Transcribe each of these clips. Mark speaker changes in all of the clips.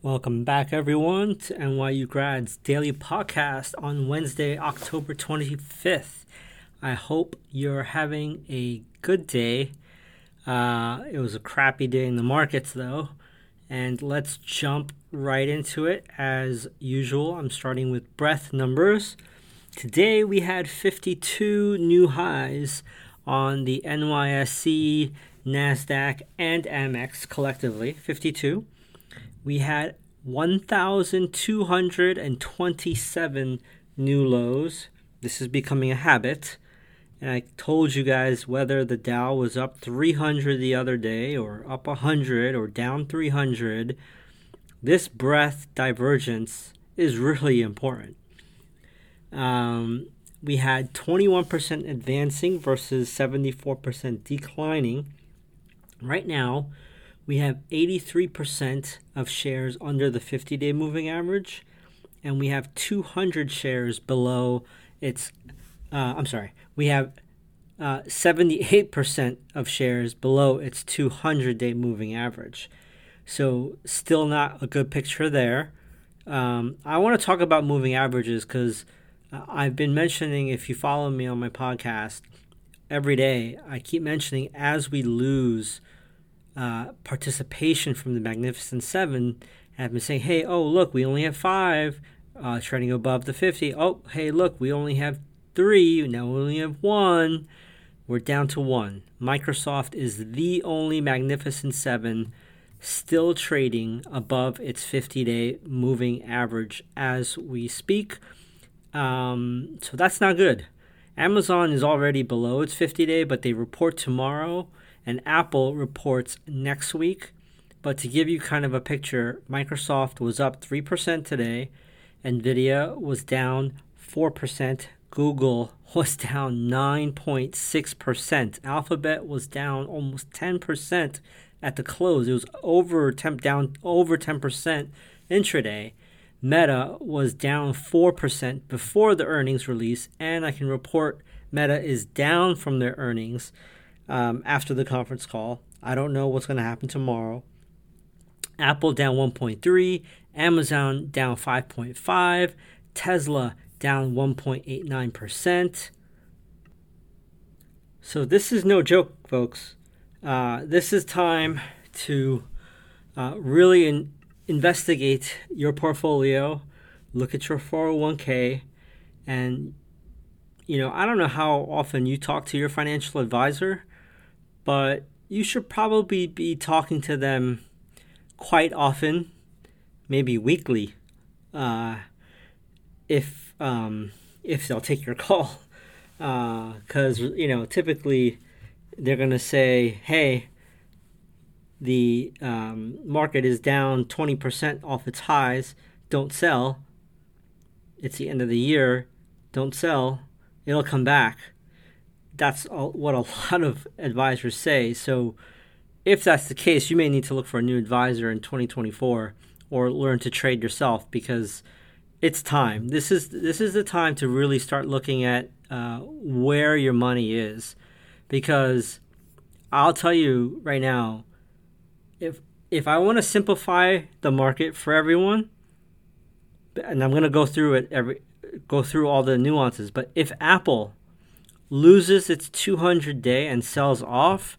Speaker 1: Welcome back, everyone, to NYU Grads Daily Podcast on Wednesday, October 25th. I hope you're having a good day. Uh, it was a crappy day in the markets, though. And let's jump right into it. As usual, I'm starting with breadth numbers. Today we had 52 new highs on the NYSE, NASDAQ, and Amex collectively. 52 we had 1,227 new lows. This is becoming a habit. And I told you guys whether the Dow was up 300 the other day, or up 100, or down 300. This breadth divergence is really important. Um, we had 21% advancing versus 74% declining. Right now, we have 83% of shares under the 50 day moving average, and we have 200 shares below its. Uh, I'm sorry, we have uh, 78% of shares below its 200 day moving average. So, still not a good picture there. Um, I want to talk about moving averages because uh, I've been mentioning, if you follow me on my podcast every day, I keep mentioning as we lose uh, participation from the Magnificent Seven have been saying, hey, oh, look, we only have five uh, trading above the 50. Oh, hey, look, we only have three. Now we only have one. We're down to one. Microsoft is the only Magnificent Seven still trading above its 50 day moving average as we speak. Um, so that's not good. Amazon is already below its 50 day, but they report tomorrow and Apple reports next week. But to give you kind of a picture, Microsoft was up 3% today, Nvidia was down 4%, Google was down 9.6%, Alphabet was down almost 10% at the close. It was over 10 down over 10% intraday. Meta was down 4% before the earnings release, and I can report Meta is down from their earnings um, after the conference call. I don't know what's going to happen tomorrow. Apple down 1.3, Amazon down 5.5, Tesla down 1.89%. So this is no joke, folks. Uh, this is time to uh, really in- investigate your portfolio, look at your 401k, and you know I don't know how often you talk to your financial advisor, but you should probably be talking to them quite often, maybe weekly, uh, if um, if they'll take your call, because uh, you know typically they're gonna say, "Hey, the um, market is down twenty percent off its highs. Don't sell. It's the end of the year. Don't sell. It'll come back." That's what a lot of advisors say. So, if that's the case, you may need to look for a new advisor in 2024 or learn to trade yourself because it's time. This is this is the time to really start looking at uh, where your money is, because I'll tell you right now, if if I want to simplify the market for everyone, and I'm going to go through it every go through all the nuances, but if Apple loses its 200 day and sells off,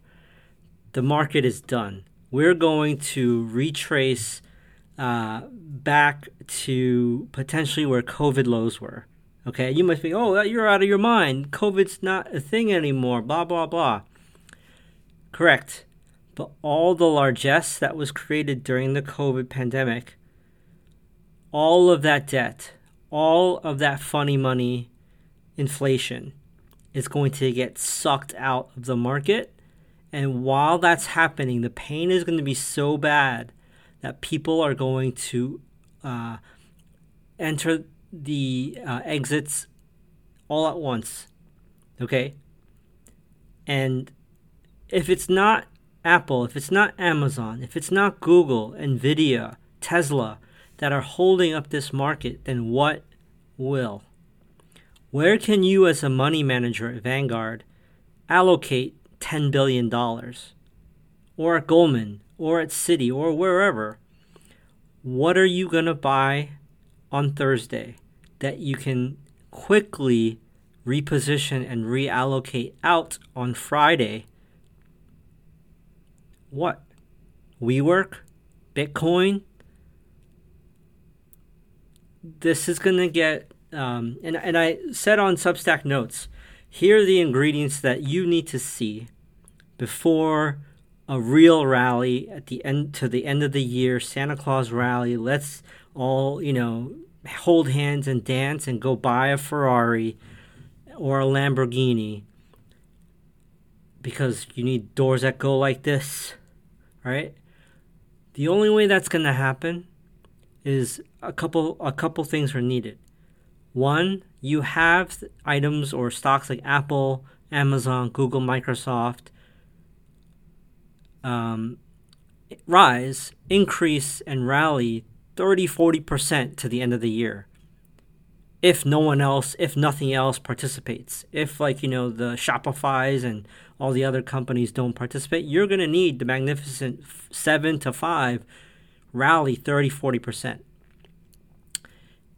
Speaker 1: the market is done. We're going to retrace uh, back to potentially where COVID lows were. Okay, you might think, oh, you're out of your mind. COVID's not a thing anymore, blah, blah, blah. Correct. But all the largesse that was created during the COVID pandemic, all of that debt, all of that funny money inflation, is going to get sucked out of the market. And while that's happening, the pain is going to be so bad that people are going to uh, enter the uh, exits all at once. Okay? And if it's not Apple, if it's not Amazon, if it's not Google, Nvidia, Tesla that are holding up this market, then what will? Where can you, as a money manager at Vanguard, allocate $10 billion? Or at Goldman, or at Citi, or wherever? what are you going to buy on Thursday that you can quickly reposition and reallocate out on Friday? What? WeWork? Bitcoin? This is going to get, um, and, and I said on Substack Notes, here are the ingredients that you need to see before a real rally at the end to the end of the year, Santa Claus rally. Let's all, you know, hold hands and dance and go buy a Ferrari or a Lamborghini because you need doors that go like this, right? The only way that's going to happen is a couple a couple things are needed. One, you have items or stocks like Apple, Amazon, Google, Microsoft um, rise, increase, and rally 30 40% to the end of the year. If no one else, if nothing else participates, if like, you know, the Shopify's and all the other companies don't participate, you're going to need the magnificent 7 to 5 rally 30 40%.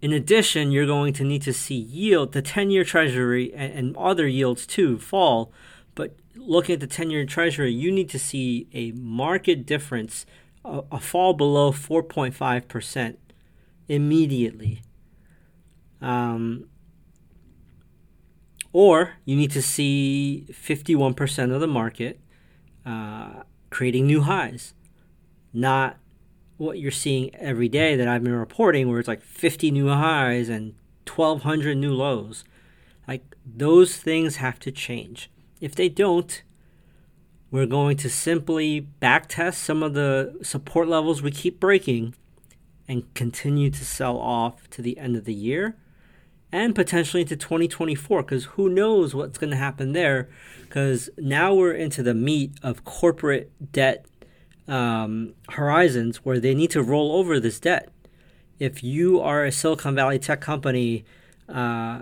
Speaker 1: In addition, you're going to need to see yield, the 10 year treasury and, and other yields too, fall. But looking at the 10 year treasury, you need to see a market difference, a, a fall below 4.5% immediately. Um, or you need to see 51% of the market uh, creating new highs, not what you're seeing every day that I've been reporting, where it's like 50 new highs and 1,200 new lows. Like those things have to change. If they don't, we're going to simply backtest some of the support levels we keep breaking and continue to sell off to the end of the year and potentially into 2024 because who knows what's going to happen there because now we're into the meat of corporate debt um, horizons where they need to roll over this debt if you are a silicon valley tech company uh,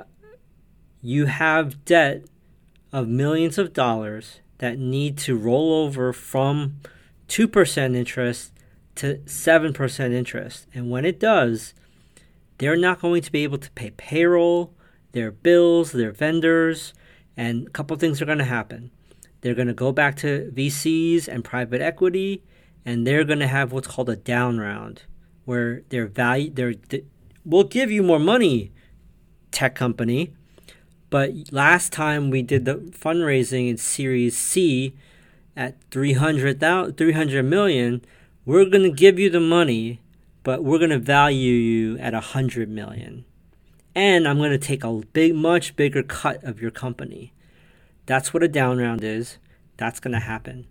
Speaker 1: you have debt of millions of dollars that need to roll over from 2% interest to 7% interest. And when it does, they're not going to be able to pay payroll, their bills, their vendors, and a couple things are going to happen. They're going to go back to VCs and private equity, and they're going to have what's called a down round, where their value, their, they, will give you more money, tech company, but last time we did the fundraising in Series C at 300, 300 million, we're going to give you the money, but we're going to value you at 100 million. And I'm going to take a big, much bigger cut of your company. That's what a down round is. That's going to happen.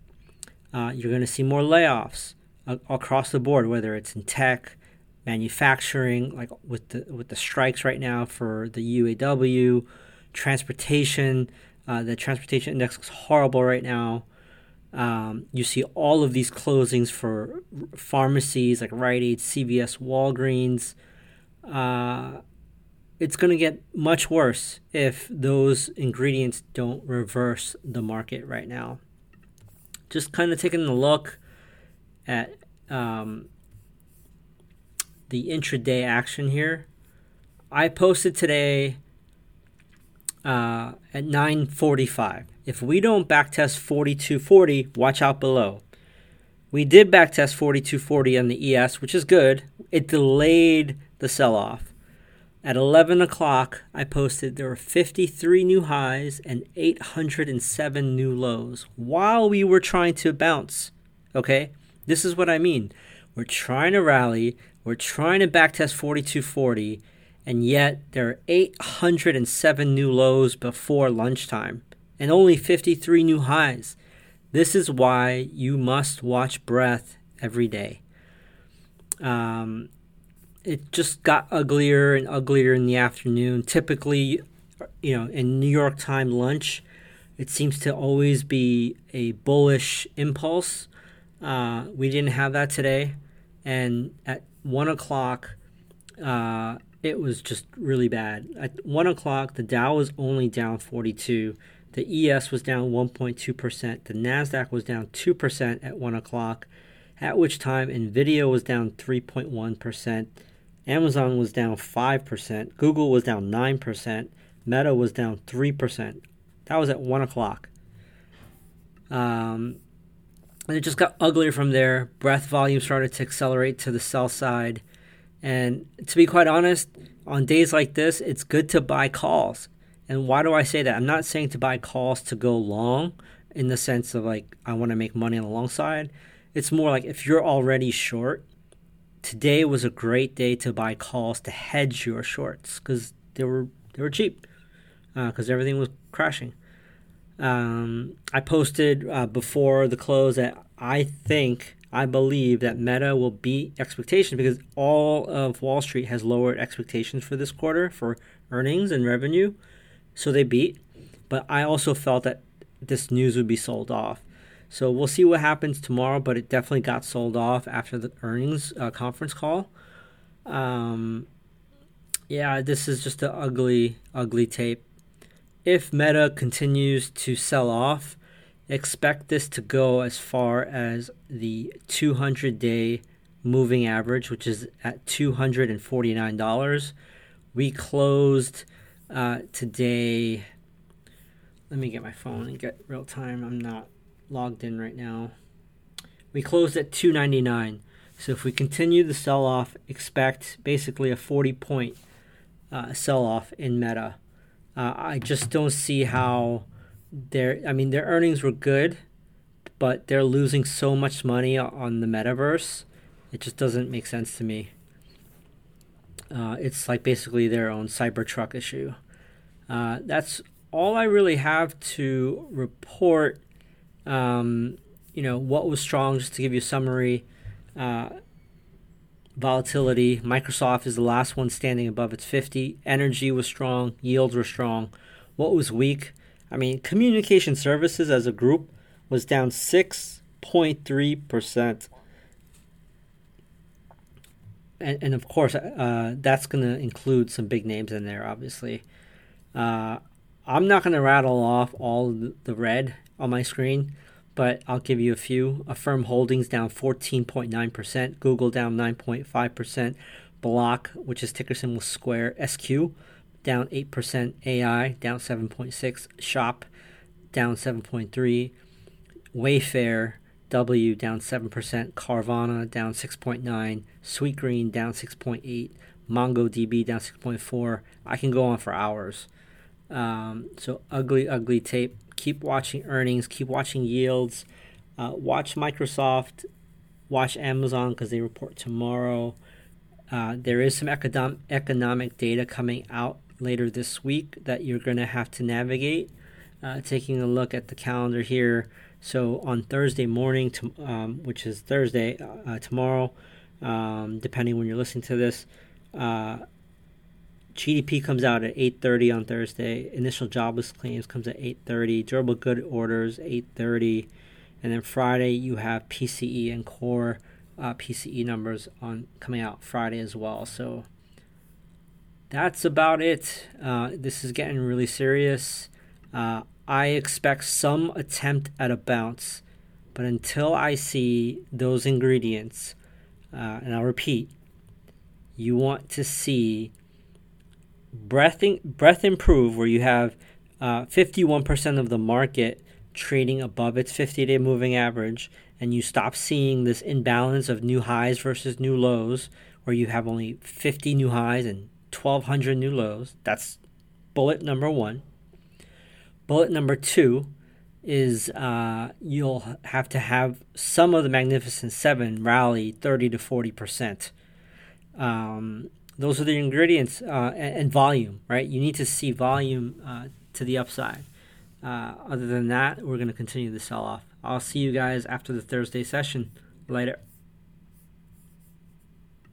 Speaker 1: Uh, you're going to see more layoffs uh, across the board, whether it's in tech, manufacturing, like with the with the strikes right now for the UAW transportation. Uh, the transportation index is horrible right now. Um, you see all of these closings for pharmacies like Rite Aid, CVS, Walgreens. Uh, it's going to get much worse if those ingredients don't reverse the market right now. Just kind of taking a look at um, the intraday action here. I posted today uh, at 945. If we don't backtest 4240, watch out below. We did backtest 4240 on the ES, which is good. It delayed the sell off. At 11 o'clock, I posted there were 53 new highs and 807 new lows while we were trying to bounce. Okay? This is what I mean. We're trying to rally, we're trying to backtest 4240 and yet there are 807 new lows before lunchtime and only 53 new highs. This is why you must watch breadth every day. Um, it just got uglier and uglier in the afternoon. Typically, you know, in New York time lunch, it seems to always be a bullish impulse. Uh, we didn't have that today, and at one o'clock, uh, it was just really bad. At one o'clock, the Dow was only down 42. The ES was down 1.2%. The NASDAQ was down 2% at one o'clock. at which time Nvidia was down 3.1%, Amazon was down 5%, Google was down 9%, Meta was down 3%. That was at 1 o'clock. Um, and it just got uglier from there. Breadth volume started to accelerate to the sell side. And to be quite honest, on days like this, it's good to buy calls. And why do I say that? I'm not saying to buy calls to go long in the sense of like I want to make money on the long side. It's more like if you're already short, today was a great day to buy calls to hedge your shorts because they were they were cheap because uh, everything was crashing. Um, I posted uh, before the close that I think, I believe that Meta will beat expectations because all of Wall Street has lowered expectations for this quarter for earnings and revenue. So they beat. But I also felt that this news would be sold off. So we'll see what happens tomorrow, but it definitely got sold off after the earnings uh, conference call. Um, yeah, this is just an ugly, ugly tape if Meta continues to sell off, expect this to go as far as the 200 day moving average, which is at $249. We closed uh, today. Let me get my phone and get real time. I'm not logged in right now. We closed at 299. So if we continue the sell off, expect basically a 40 point uh, sell off in Meta. Uh, I just don't see how their I mean their earnings were good, but they're losing so much money on the metaverse. It just doesn't make sense to me. Uh, it's like basically their own Cybertruck issue. Uh, that's all I really have to report. Um, you know what was strong, just to give you a summary. Uh, volatility. Microsoft is the last one standing above its 50. Energy was strong, yields were strong. What was weak? I mean, communication services as a group was down 6.3%. And, and of course, uh, that's going to include some big names in there, obviously. Uh, I'm not going to rattle off all the red on my screen but I'll give you a few. Affirm Holdings down 14.9%, Google down 9.5%, Block, which is ticker symbol Square SQ, down 8%, AI down 7.6, Shop down 7.3, Wayfair W down 7%, Carvana down 6.9, Sweetgreen down 6.8, MongoDB down 6.4. I can go on for hours. Um, so ugly, ugly tape keep watching earnings, keep watching yields, uh, watch Microsoft, watch Amazon because they report tomorrow. Uh, there is some economic economic data coming out later this week that you're going to have to navigate. Uh, taking a look at the calendar here. So on Thursday morning, to, um, which is Thursday uh, tomorrow, um, depending when you're listening to this, uh, GDP comes out at 8:30 on Thursday. Initial jobless claims comes at 8:30. Durable good orders 8:30, and then Friday you have PCE and core uh, PCE numbers on coming out Friday as well. So that's about it. Uh, this is getting really serious. Uh, I expect some attempt at a bounce, but until I see those ingredients, uh, and I'll repeat, you want to see breadth, breadth improve where you have uh, 51% of the market trading above its 50 day moving average and you stop seeing this imbalance of new highs versus new lows where you have only 50 new highs and 1200 new lows that's bullet number one. Bullet number two is uh, you'll have to have some of the magnificent seven rally 30 to 40 percent. Um, those are the ingredients uh, and, and, volume, right? You need to see volume uh, to the upside. Uh, other than that, we're going to continue the sell off. I'll see you guys after the Thursday session. Later.